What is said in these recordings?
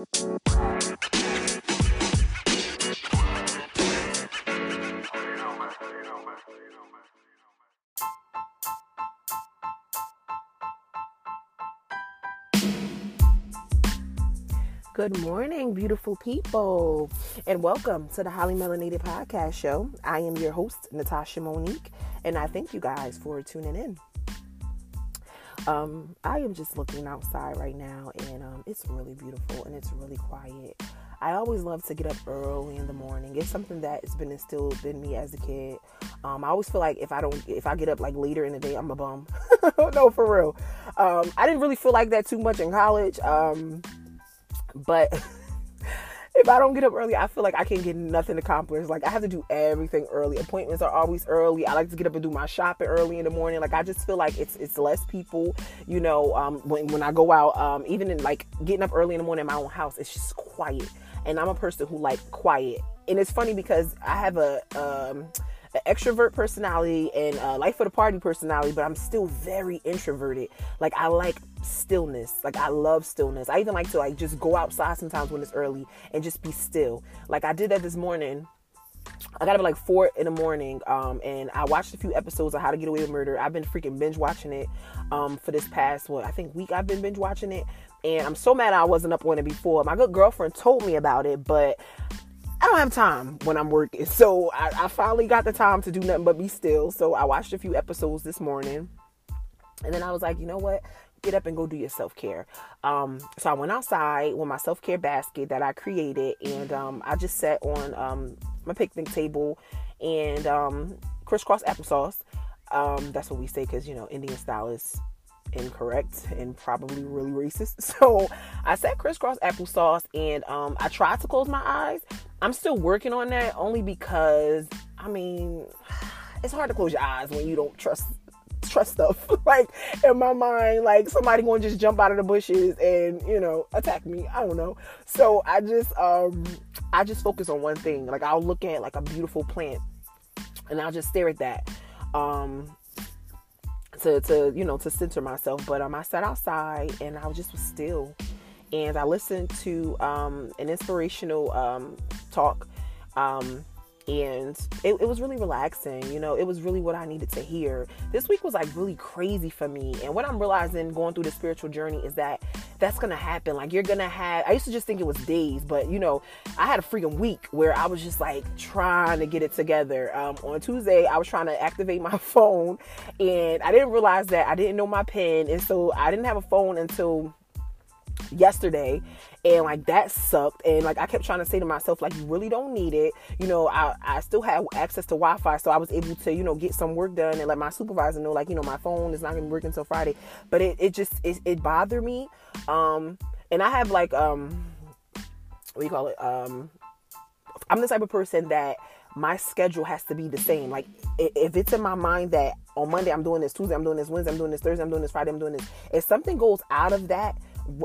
Good morning, beautiful people, and welcome to the Highly Melanated Podcast Show. I am your host, Natasha Monique, and I thank you guys for tuning in. Um, I am just looking outside right now, and um, it's really beautiful and it's really quiet. I always love to get up early in the morning. It's something that has been instilled in me as a kid. Um, I always feel like if I don't, if I get up like later in the day, I'm a bum. no, for real. Um, I didn't really feel like that too much in college. Um, but if I don't get up early, I feel like I can't get nothing accomplished. Like I have to do everything early. Appointments are always early. I like to get up and do my shopping early in the morning. Like I just feel like it's it's less people. You know, um, when when I go out, um, even in like getting up early in the morning in my own house, it's just quiet. And I'm a person who like quiet. And it's funny because I have a um an extrovert personality and a life of the party personality, but I'm still very introverted. Like I like stillness. Like I love stillness. I even like to like just go outside sometimes when it's early and just be still. Like I did that this morning. I got up at like four in the morning, um, and I watched a few episodes of How to Get Away with Murder. I've been freaking binge watching it um, for this past what I think week. I've been binge watching it, and I'm so mad I wasn't up on it before. My good girlfriend told me about it, but I don't have time when I'm working. So I, I, finally got the time to do nothing but be still. So I watched a few episodes this morning. And then I was like, you know what? Get up and go do your self care. Um, so I went outside with my self care basket that I created. And um, I just sat on um, my picnic table and um, crisscross applesauce. Um, that's what we say because, you know, Indian style is incorrect and probably really racist. So I said crisscross applesauce and um, I tried to close my eyes. I'm still working on that only because I mean it's hard to close your eyes when you don't trust trust stuff. like in my mind, like somebody gonna just jump out of the bushes and you know attack me. I don't know. So I just um I just focus on one thing. Like I'll look at like a beautiful plant and I'll just stare at that. Um to to you know to center myself. But um, I sat outside and I was just was still, and I listened to um, an inspirational um, talk. Um, and it, it, was really relaxing you know it was really what i needed to hear this week was like really crazy for me and what i'm realizing going through the spiritual journey is that that's gonna happen. Like you're gonna have i used to just think it was days but you know i had a freaking week where i was just like trying to get it together. Um, on tuesday i was trying to activate my phone and i didn't realize that i didn't know my pin and so i didn't have a phone until yesterday and like that sucked and like i kept trying to say to myself like you really don't need it you know i i still have access to wi-fi so i was able to you know get some work done and let my supervisor know like you know my phone is not gonna working until friday but it, it just it, it bothered me um and i have like um what do you call it um i'm the type of person that my schedule has to be the same. Like if it's in my mind that on Monday I'm doing this, Tuesday I'm doing this, Wednesday I'm doing this, Thursday I'm doing this, Friday I'm doing this. If something goes out of that,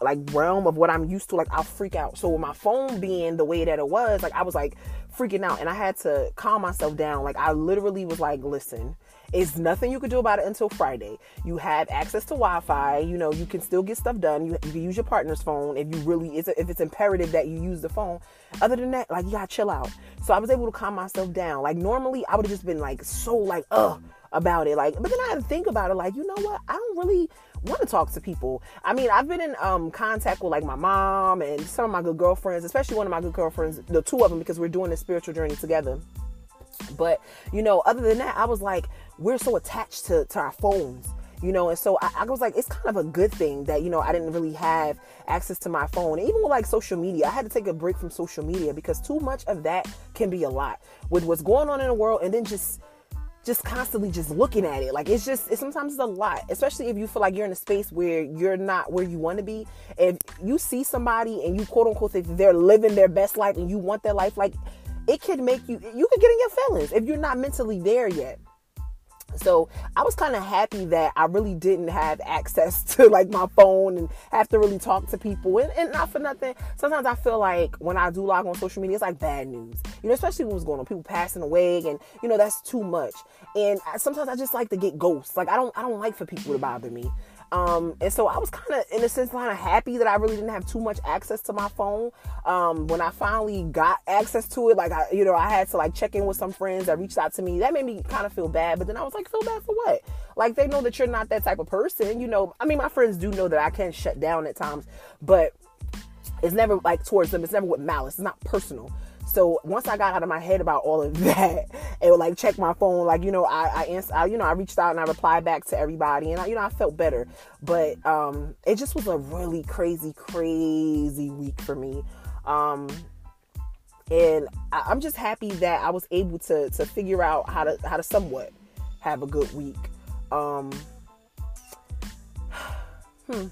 like realm of what I'm used to, like I'll freak out. So with my phone being the way that it was, like I was like freaking out and I had to calm myself down. Like I literally was like, listen, it's nothing you could do about it until Friday. You have access to Wi-Fi. You know, you can still get stuff done. You, you can use your partner's phone if you really it's if it's imperative that you use the phone. Other than that, like you gotta chill out. So I was able to calm myself down. Like normally I would have just been like so like ugh about it. Like, but then I had to think about it. Like, you know what? I don't really want to talk to people. I mean, I've been in um, contact with like my mom and some of my good girlfriends, especially one of my good girlfriends, the two of them, because we're doing this spiritual journey together. But you know, other than that, I was like, we're so attached to, to our phones you know and so I, I, was like it's kind of a good thing that you know i didn't really have access to my phone even with like social media i had to take a break from social media because too much of that can be a lot with what's going on in the world and then just just constantly just looking at it. Like it's just it's sometimes it's a lot, especially if you feel like you're in a space where you're not where you want to be. If you see somebody and you quote unquote think they're living their best life and you want their life, like it could make you you could get in your feelings if you're not mentally there yet. So I was kind of happy that I really didn't have access to like my phone and have to really talk to people. And, and not for nothing, sometimes I feel like when I do log on social media, it's like bad news. You know, especially what's going on, people passing away, and you know that's too much. And sometimes I just like to get ghosts. Like I don't, I don't like for people to bother me. Um, and so I was kind of, in a sense, kind of happy that I really didn't have too much access to my phone. Um, when I finally got access to it, like I, you know, I had to like check in with some friends that reached out to me. That made me kind of feel bad. But then I was like, feel bad for what? Like they know that you're not that type of person. You know, I mean, my friends do know that I can shut down at times, but it's never like towards them. It's never with malice. It's not personal. So once I got out of my head about all of that, would like check my phone, like you know, I I, answer, I, you know I reached out and I replied back to everybody, and I, you know I felt better. But um, it just was a really crazy, crazy week for me. Um, and I, am just happy that I was able to to figure out how to how to somewhat have a good week. Um, hmm.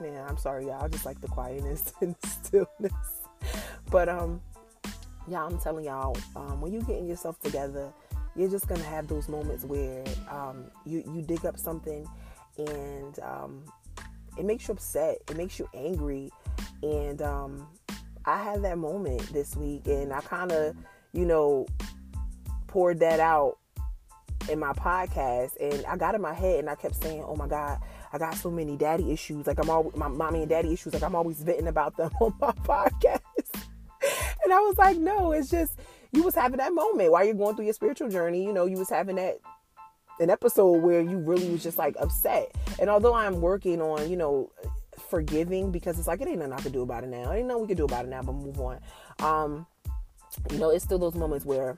Man, I'm sorry, y'all. I just like the quietness and stillness. But um, yeah, I'm telling y'all, um, when you're getting yourself together, you're just gonna have those moments where um, you you dig up something and um, it makes you upset, it makes you angry, and um, I had that moment this week, and I kind of, you know, poured that out in my podcast, and I got in my head, and I kept saying, "Oh my God." I got so many daddy issues. Like I'm always my mommy and daddy issues. Like I'm always venting about them on my podcast. and I was like, no, it's just you was having that moment while you're going through your spiritual journey. You know, you was having that an episode where you really was just like upset. And although I'm working on, you know, forgiving because it's like it ain't nothing I can do about it now. I ain't nothing we can do about it now, but move on. Um, you know, it's still those moments where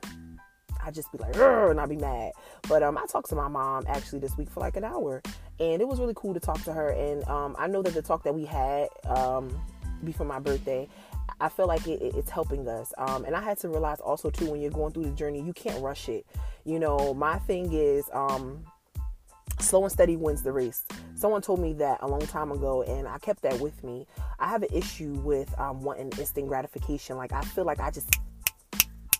I just be like, and I'd be mad. But um, I talked to my mom actually this week for like an hour, and it was really cool to talk to her. And um, I know that the talk that we had um, before my birthday, I feel like it, it's helping us. Um, and I had to realize also too when you're going through the journey, you can't rush it. You know, my thing is um, slow and steady wins the race. Someone told me that a long time ago, and I kept that with me. I have an issue with um, wanting instant gratification. Like I feel like I just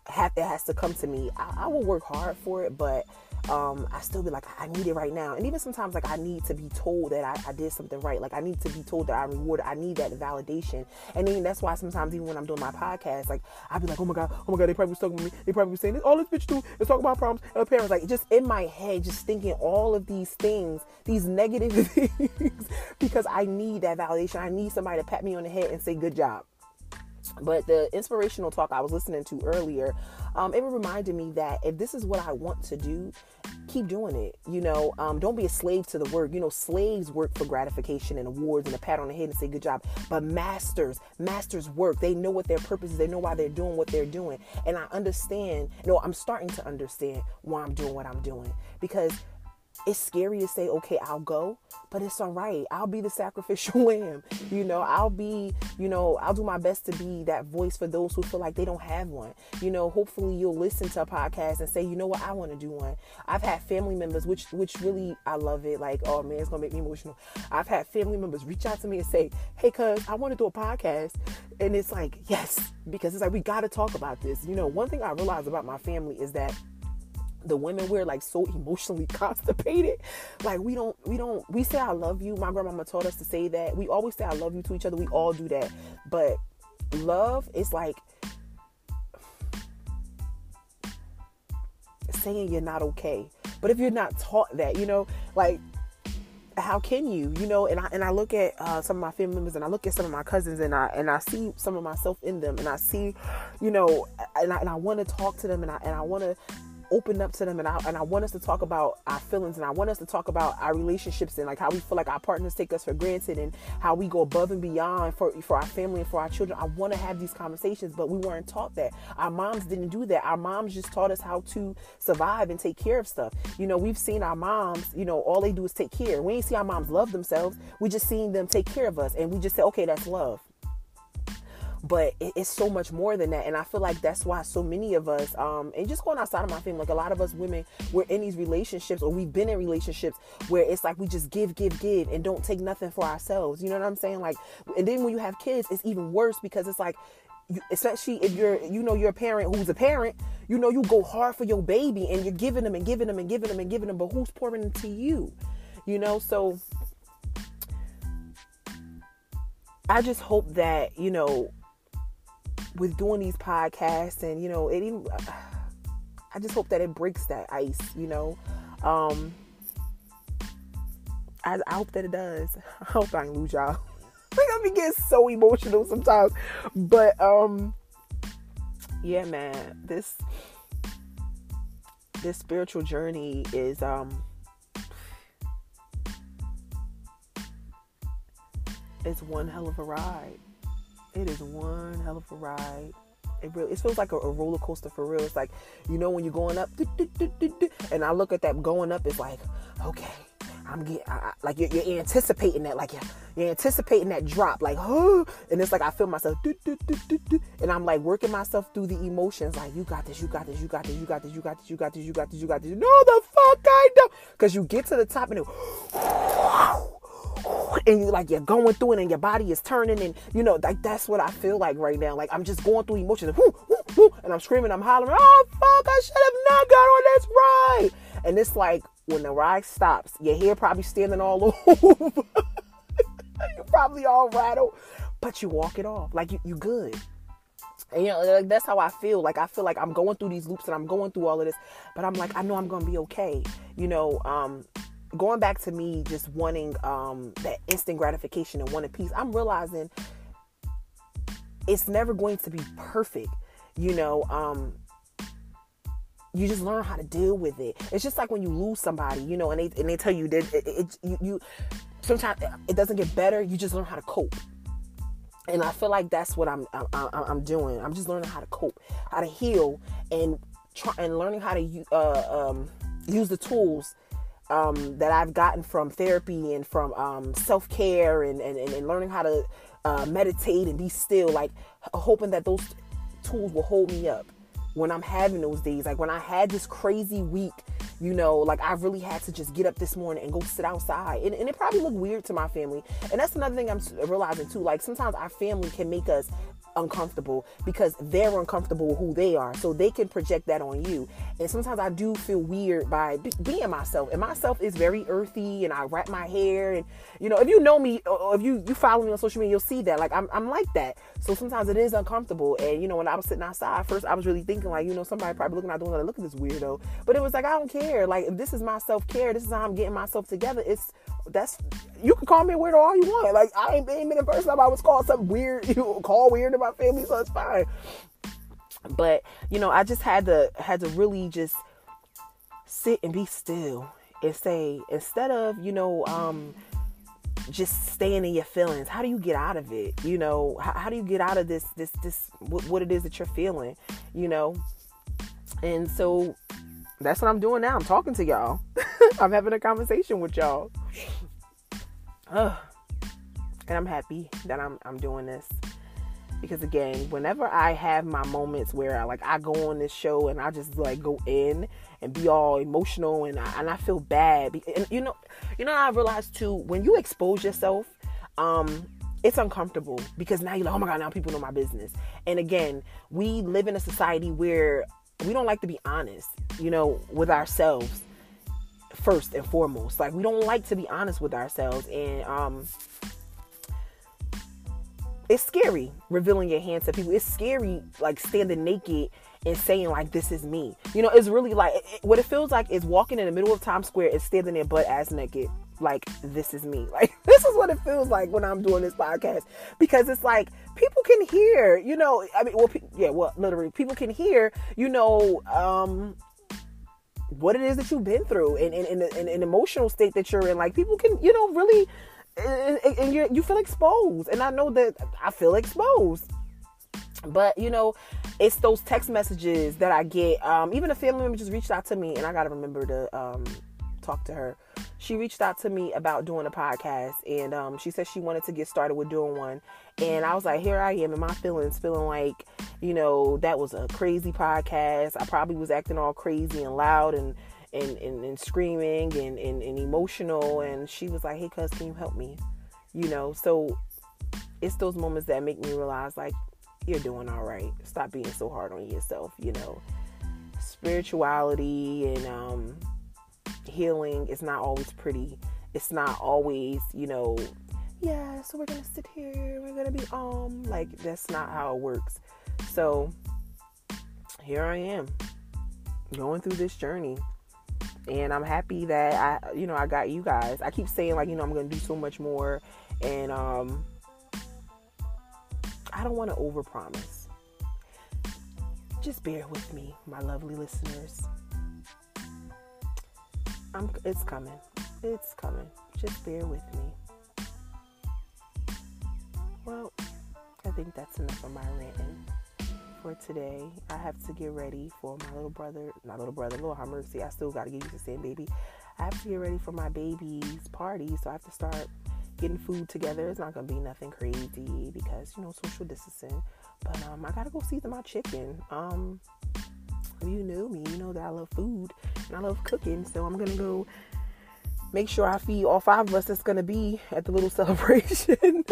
have it has to come to me. I, I will work hard for it, but um, I still be like, I need it right now. And even sometimes, like, I need to be told that I, I, did something right. Like, I need to be told that I'm rewarded. I need that validation. And then that's why sometimes, even when I'm doing my podcast, like, I'd be like, oh my God, oh my God, they probably was talking to me. They probably saying this. All this bitch do is talk about problems and parents. Like, just in my head, just thinking all of these things, these negative things, because I need that validation. I need somebody to pat me on the head and say, good job. But the inspirational talk I was listening to earlier, um, it reminded me that if this is what I want to do, keep doing it. You know, um, don't be a slave to the work. You know, slaves work for gratification and awards and a pat on the head and say good job. But masters, masters work. They know what their purpose is. They know why they're doing what they're doing. And I understand. You know, I'm starting to understand why I'm doing what I'm doing because it's scary to say, okay, I'll go, but it's all right. I'll be the sacrificial lamb. You know, I'll be, you know, I'll do my best to be that voice for those who feel like they don't have one. You know, hopefully you'll listen to a podcast and say, you know what, I want to do one. I've had family members, which which really I love it. Like, oh man, it's gonna make me emotional. I've had family members reach out to me and say, hey, cuz I want to do a podcast, and it's like, yes, because it's like we got to talk about this. You know, one thing I realized about my family is that the women we're like so emotionally constipated. Like we don't we don't we say i love you. My grandmama taught us to say that. We always say i love you to each other. We all do that. But love is like saying you're not okay. But if you're not taught that you know like how can you you know? And i and i look at uh, some of my family members and i look at some of my cousins and i and i see some of myself in them and i see you know and i, and I want to talk to them and i and i want to open up to them and I, and I want us to talk about our feelings and I want us to talk about our relationships and like how we feel like our partners take us for granted and how we go above and beyond for, for our family and for our children. I want to have these conversations, but we weren't taught that. Our moms didn't do that. Our moms just taught us how to survive and take care of stuff. You know, we've seen our moms, you know, all they do is take care. We ain't see our moms love themselves. We just seen them take care of us and we just say, okay, that's love but it's so much more than that. And i feel like that's why so many of us um and just going outside of my family like a lot of us women we're in these relationships or we've been in relationships where it's like we just give give give and don't take nothing for ourselves. You know what i'm saying? Like and then when you have kids it's even worse because it's like you, especially if you're you know you're a parent who's a parent you know you go hard for your baby and you're giving them and giving them and giving them and giving them but who's pouring into you? You know? So I just hope that, you know, with doing these podcasts and you know it even I just hope that it breaks that ice, you know. Um, I, I hope that it does. I hope I lose y'all. like I be getting so emotional sometimes, but um, yeah, man, this this spiritual journey is um it's one hell of a ride. It is one hell of a ride. It really it feels like a, a roller coaster for real. It's like you know when you're going up, and I look at that going up. It's like okay, I'm getting like you're, you're, anticipating that, like you're, you're, anticipating that drop, like oh, and it's like I feel myself, and I'm like working myself through the emotions, like you got this, you got this, you got this, you got this, you got this, you got this, you got this, you got this. No, the fuck I don't, because you get to the top and it and you like you're going through it and your body is turning and you know like that's what I feel like right now. Like I'm just going through emotions and, I'm screaming, I'm hollering, oh fuck, I should have not got on this ride. And it's like when the ride stops, your hair probably standing all over. You're probably all rattled, but you walk it off like you you good. And you know, like that's how I feel. Like I feel like I'm going through these loops and I'm going through all of this, but I'm like I know I'm gonna be okay. You know, um, going back to me just wanting um, that instant gratification and wanting peace, I'm realizing it's never going to be perfect. You know, um, you just learn how to deal with it. It's just like when you lose somebody, you know, and they and they tell you that it, it, you, you sometimes it doesn't get better. You just learn how to cope. And I feel like that's what I'm I'm, I'm doing. I'm just learning how to cope, how to heal, and try and learning how to uh, um, use the tools um, that I've gotten from therapy and from um, self care and, and, and learning how to uh, meditate and be still, like hoping that those tools will hold me up when I'm having those days. Like when I had this crazy week, you know, like I really had to just get up this morning and go sit outside. And, and it probably looked weird to my family. And that's another thing I'm realizing too. Like sometimes our family can make us uncomfortable because they're uncomfortable who they are. So they can project that on you. And sometimes I do feel weird by be- being myself. And myself is very earthy and I wrap my hair. And, you know, if you know me or if you, you follow me on social media, you'll see that. Like, I'm, I'm like that. So sometimes it is uncomfortable. And, you know, when I was sitting outside, first I was really thinking, like, you know, somebody probably looking out the window, like, look at this weirdo. But it was like, I don't care. Like, if this is my self care, this is how I'm getting myself together. It's, that's, you can call me a weirdo all you want. Like, I ain't, ain't been the first time I was called something weird, you call weird in my family, so it's fine. But, you know, I just had to, had to really just, sit and be still and say instead of you know um just staying in your feelings how do you get out of it? You know how, how do you get out of this this this what, what it is that you're feeling you know? And so that's what i'm doing now. I'm talking to y'all. I'm having a conversation with y'all. Ugh. and i'm happy that i'm i'm doing this because again whenever i have my moments where i like i go on this show and i just like go in and be all emotional and I, and I feel bad. And you know, you know, I realized too when you expose yourself, um, it's uncomfortable because now you're like, oh my god, now people know my business. And again, we live in a society where we don't like to be honest, you know, with ourselves first and foremost. Like we don't like to be honest with ourselves, and um, it's scary revealing your hands to people. It's scary like standing naked and saying like this is me. You know, it's really like it, what it feels like is walking in the middle of Times Square and standing there butt ass naked. Like this is me. Like this is what it feels like when I'm doing this podcast because it's like people can hear. You know, I mean, well, pe- yeah, well, literally, people can hear. You know, um, what it is that you've been through and in an emotional state that you're in. Like people can, you know, really, and, you you feel exposed. And I know that I feel exposed. But you know, it's those text messages that I get. Um, even a family member just reached out to me, and I gotta remember to um, talk to her. She reached out to me about doing a podcast, and um, she said she wanted to get started with doing one. And I was like, here I am in my feelings, feeling like, you know, that was a crazy podcast. I probably was acting all crazy and loud and and, and, and screaming and, and, and emotional. And she was like, hey, cuz, can you help me? You know, so it's those moments that make me realize, like, you're doing all right. Stop being so hard on yourself, you know. Spirituality and um, healing is not always pretty. It's not always, you know, yeah, so we're gonna sit here, we're gonna be um like that's not how it works. So here I am. going through this journey. And I'm happy that I, you know, I got you guys. I keep saying like, you know, I'm gonna do so much more, and um, I don't want to overpromise. Just bear with me, my lovely listeners. I'm, it's coming. It's coming. Just bear with me. Well, I think that's enough of my ranting for today. I have to get ready for my little brother, my little brother, Lord have mercy. I still got to get used to saying baby. I have to get ready for my baby's party, so I have to start getting food together. It's not gonna be nothing crazy because you know social distancing. But um, I gotta go season my chicken. Um, you knew me, you know that I love food and I love cooking. So I'm gonna go make sure I feed all five of us that's gonna be at the little celebration.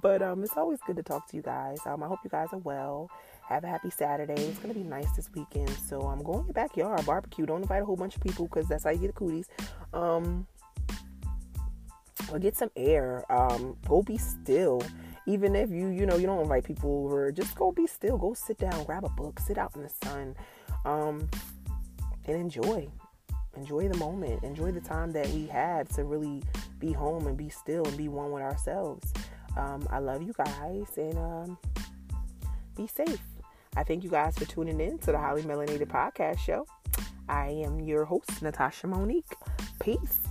but um, it's always good to talk to you guys. Um, I hope you guys are well. Have a happy Saturday. It's gonna be nice this weekend. So I'm going to your backyard barbecue. Don't invite a whole bunch of people because that's how you get the cooties. Um, or get some air. Um, go be still. Even if you you know you don't invite people over, just go be still. Go sit down, grab a book, sit out in the sun, um, and enjoy. Enjoy the moment. Enjoy the time that we have to really be home and be still and be one with ourselves. Um, I love you guys and um, be safe. I thank you guys for tuning in to the Highly Melanated Podcast Show. I am your host, Natasha Monique. Peace.